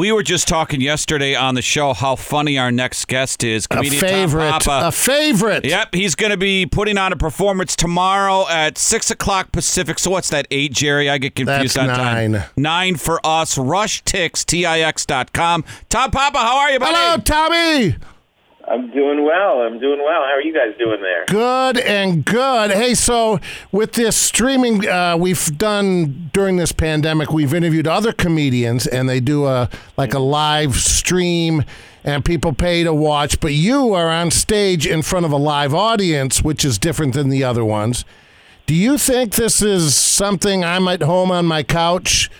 We were just talking yesterday on the show how funny our next guest is. A Comedian Tom favorite. Papa. A favorite. Yep, he's going to be putting on a performance tomorrow at six o'clock Pacific. So what's that? Eight, Jerry? I get confused That's on time. nine. Nine for us. Rush Tix, T-I-X.com. Tom Papa, how are you, buddy? Hello, Tommy. I'm doing well. I'm doing well. How are you guys doing there? Good and good. Hey, so with this streaming, uh, we've done during this pandemic, we've interviewed other comedians, and they do a like a live stream, and people pay to watch. But you are on stage in front of a live audience, which is different than the other ones. Do you think this is something I'm at home on my couch?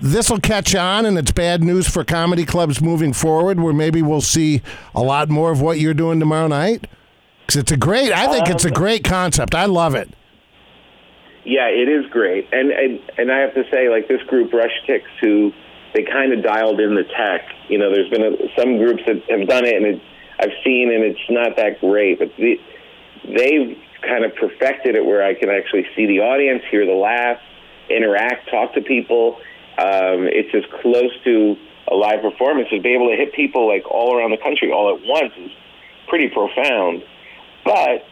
This will catch on, and it's bad news for comedy clubs moving forward, where maybe we'll see a lot more of what you're doing tomorrow night. Because it's a great, I think it's a um, great concept. I love it. Yeah, it is great, and and and I have to say, like this group, Rush Tix, who they kind of dialed in the tech. You know, there's been a, some groups that have done it, and it, I've seen, and it's not that great, but the, they've kind of perfected it where I can actually see the audience, hear the laughs, interact, talk to people. Um, it's as close to a live performance as be able to hit people like all around the country all at once is pretty profound. But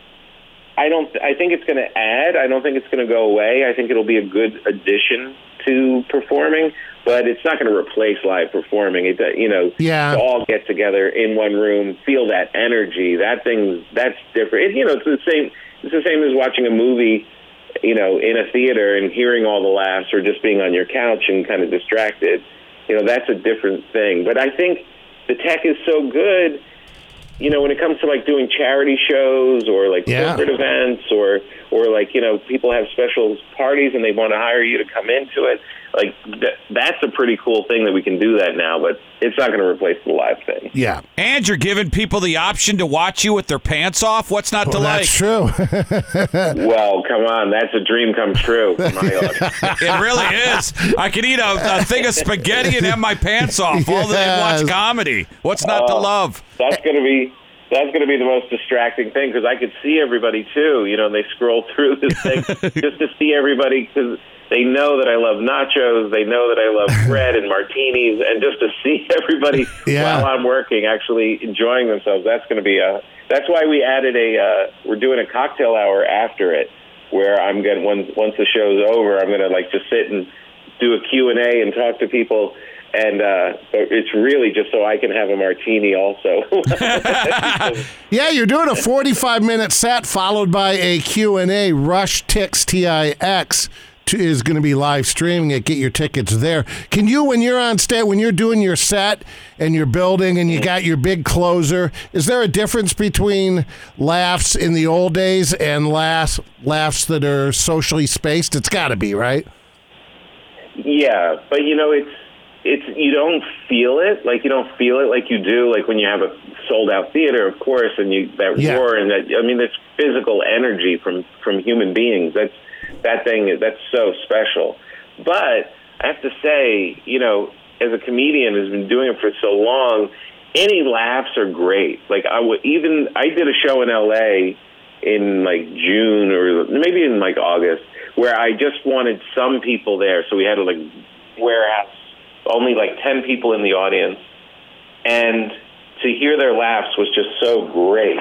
I don't. I think it's going to add. I don't think it's going to go away. I think it'll be a good addition to performing, but it's not going to replace live performing. It, you know, Yeah. to all get together in one room, feel that energy. That thing, that's different. It, you know, it's the same. It's the same as watching a movie, you know, in a theater and hearing all the laughs, or just being on your couch and kind of distracted. You know, that's a different thing. But I think the tech is so good you know, when it comes to like doing charity shows or like Yeah. corporate events or or like you know people have special parties and they want to hire you to come into it, like th- that's a pretty cool thing that we can do that now. But it's not going to replace the live thing. Yeah. And you're giving people the option to watch you with their pants off. What's not to Well, like? that's true. well, come on, that's a dream come true. My. It really is. I can eat a, a thing of spaghetti and have my pants off all day and watch comedy. What's not to Oh. love? That's going to be. That's going to be the most distracting thing because I could see everybody too. You know, and they scroll through this thing just to see everybody because they know that I love nachos, they know that I love bread and martinis, and just to see everybody Yeah. while I'm working actually enjoying themselves. That's going to be a. That's why we added a. Uh, we're doing a cocktail hour after it, where I'm going once once the show's over, I'm going to like just sit and do a Q and A and talk to people. And uh, but it's really just so I can have a martini also. yeah, you're doing a 45 minute set followed by a Q&A. Rush Tix, T-I-X, is going to be live streaming it. Get your tickets there. Can you, when you're on stage, when you're doing your set and you're building and you got your big closer, is there a difference between laughs in the old days and laughs, laughs that are socially spaced? It's got to be, right? Yeah, but you know, it's it's you don't feel it like you don't feel it like you do like when you have a sold out theater, of course, and you that Yeah. roar and that I mean, this physical energy from from human beings. That's that thing. is That's so special. But I have to say, you know, as a comedian who's been doing it for so long, any laughs are great. Like I would even I did a show in L.A. in like June or maybe in like August where I just wanted some people there. So we had to like warehouse only like 10 people in the audience. And to hear their laughs was just so great.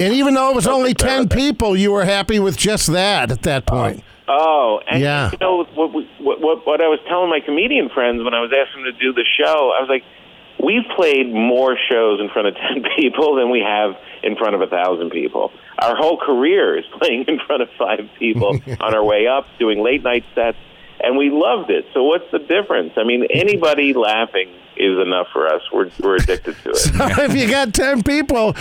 And even though it was only 10 people, you were happy with just that at that oh. point. Oh, and Yeah. you know what, what what what I was telling my comedian friends when I was asking them to do the show, I was like, we've played more shows in front of ten people than we have in front of a thousand people. Our whole career is playing in front of five people on our way up, doing late night sets, and we loved it. So what's the difference? I mean, anybody laughing is enough for us. We're we're addicted to it. so if you got 10 people,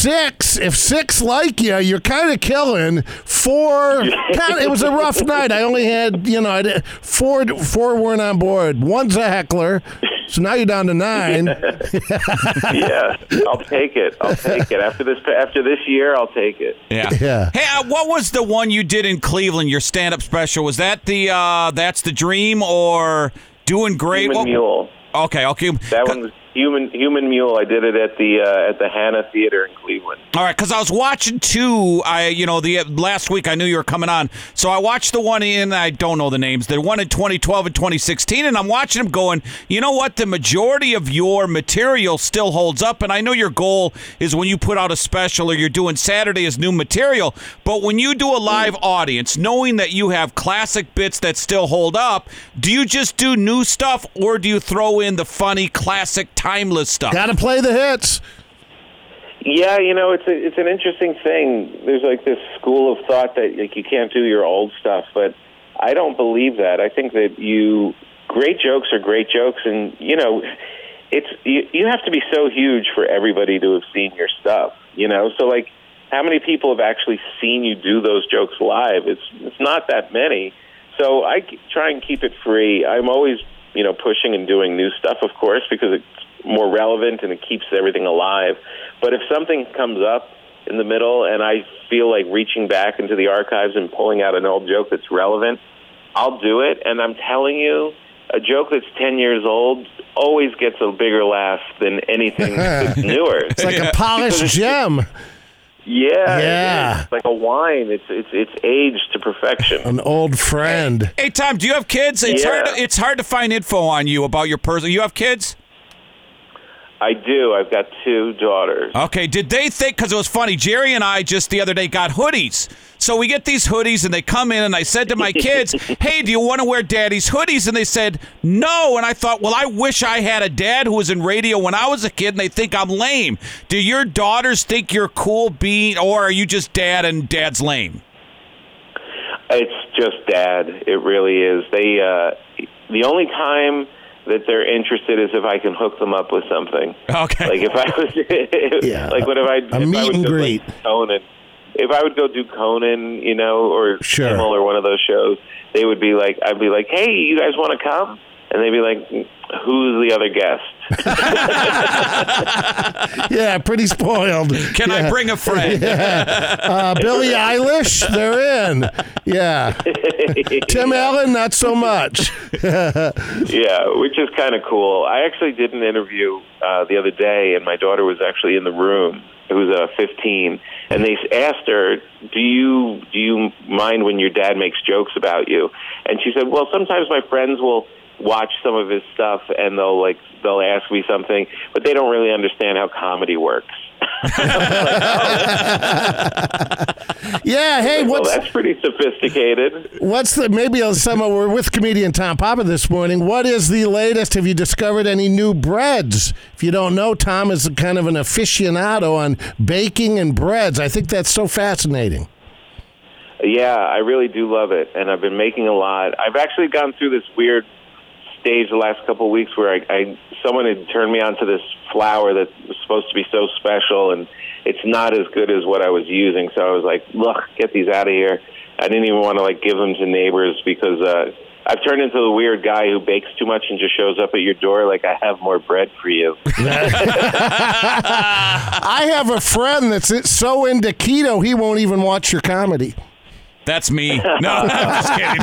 six, if six like you, you're kind of killing. Four, kinda, it was a rough night. I only had, you know, I did, four, four weren't on board. One's a heckler. So now you're down to nine. yeah, I'll take it. I'll take it. After this after this year, I'll take it. Yeah. Yeah. Hey, uh, what was the one you did in Cleveland? Your stand-up special was that the uh, that's the dream or doing great? Human What- Mule. Okay, okay. That one was Human Human Mule. I did it at the uh, at the Hanna Theater in Cleveland. All right, because I was watching two. I you know the last week I knew you were coming on, so I watched the one in I don't know the names. The one in 2012 and 2016, and I'm watching them going. You know what? The majority of your material still holds up, and I know your goal is when you put out a special or you're doing Saturday as new material. But when you do a live audience, knowing that you have classic bits that still hold up, do you just do new stuff or do you throw in the funny classic? Timeless stuff. Got to play the hits. Yeah, you know, it's a, it's an interesting thing. There's like this school of thought that like you can't do your old stuff, but I don't believe that. I think that you great jokes are great jokes, and you know, it's you, you have to be so huge for everybody to have seen your stuff. You know, so like how many people have actually seen you do those jokes live? It's it's not that many. So I try and keep it free. I'm always you know pushing and doing new stuff, of course, because it more relevant and it keeps everything alive. But if something comes up in the middle and I feel like reaching back into the archives and pulling out an old joke that's relevant, I'll do it. And I'm telling you, a joke that's 10 years old always gets a bigger laugh than anything that's newer. It's like a polished gem. Yeah, yeah. It's like a wine. It's it's it's aged to perfection. An old friend. Hey, Tom, do you have kids? It's Yeah. hard. To, it's hard to find info on you about your person. You have kids? I do. I've got two daughters. Okay. Did they think? Because it was funny. Jerry and I just the other day got hoodies. So we get these hoodies and they come in and I said to my kids, "Hey, do you want to wear Daddy's hoodies?" And they said no. And I thought, well, I wish I had a dad who was in radio when I was a kid, and they think I'm lame. Do your daughters think you're cool, being, or are you just dad and dad's lame? It's just dad. It really is. They uh, the only time that they're interested is if I can hook them up with something. Okay. Like if I was, Yeah, like what if I a if meet I would and go, greet. Like, Conan. If I would go do Conan, you know, or Sure. Kimmel or one of those shows, they would be like, I'd be like, hey, you guys want to come? And they'd be like, who's the other guest? Yeah, pretty spoiled. Can I bring a friend? Uh, Billie Eilish, they're in. Yeah. Tim Allen, not so much. Yeah, which is kind of cool. I actually did an interview uh, the other day, and my daughter was actually in the room. It was uh, 15, and they asked her, "Do you do you mind when your dad makes jokes about you?" And she said, "Well, sometimes my friends will." Watch some of his stuff and they'll like they'll ask me something but they don't really understand how comedy works Yeah, hey, well what's that's pretty sophisticated what's the maybe some we're with comedian Tom Papa this morning. What is the latest? Have you discovered any new breads? If you don't know, Tom is kind of an aficionado on baking and breads. I think that's so fascinating. Yeah, I really do love it, and I've been making a lot. I've actually gone through this weird stage the last couple of weeks where I, I someone had turned me onto this flour that was supposed to be so special, and it's not as good as what I was using. So I was like, "Look, get these out of here." I didn't even want to like give them to neighbors because uh, I've turned into the weird guy who bakes too much and just shows up at your door like I have more bread for you. I have a friend that's so into keto he won't even watch your comedy. That's me. No, I'm just kidding.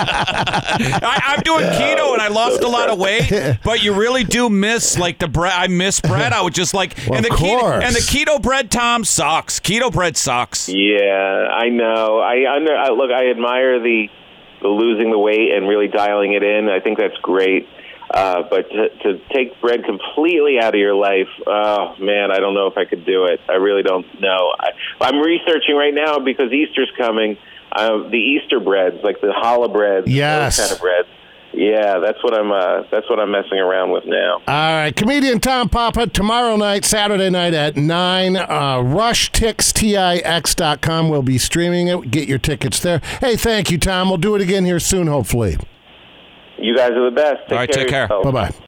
I, I'm doing keto and I lost a lot of weight, but you really do miss like the bread. I miss bread. I would just like Well, and the keto and the keto bread. Tom sucks. Keto bread sucks. Yeah, I know. I under I, look. I admire the the losing the weight and really dialing it in. I think that's great. Uh, but to, to take bread completely out of your life, oh man, I don't know if I could do it. I really don't know. I, I'm researching right now because Easter's coming. Uh, the Easter breads, like the challah breads, Yes. those kind of breads. Yeah, that's what I'm. Uh, that's what I'm messing around with now. All right, comedian Tom Papa tomorrow night, Saturday night at nine. Uh, RushTixTix.com. We'll be streaming it. Get your tickets there. Hey, thank you, Tom. We'll do it again here soon, hopefully. You guys are the best. Take All right, care take care. Bye bye.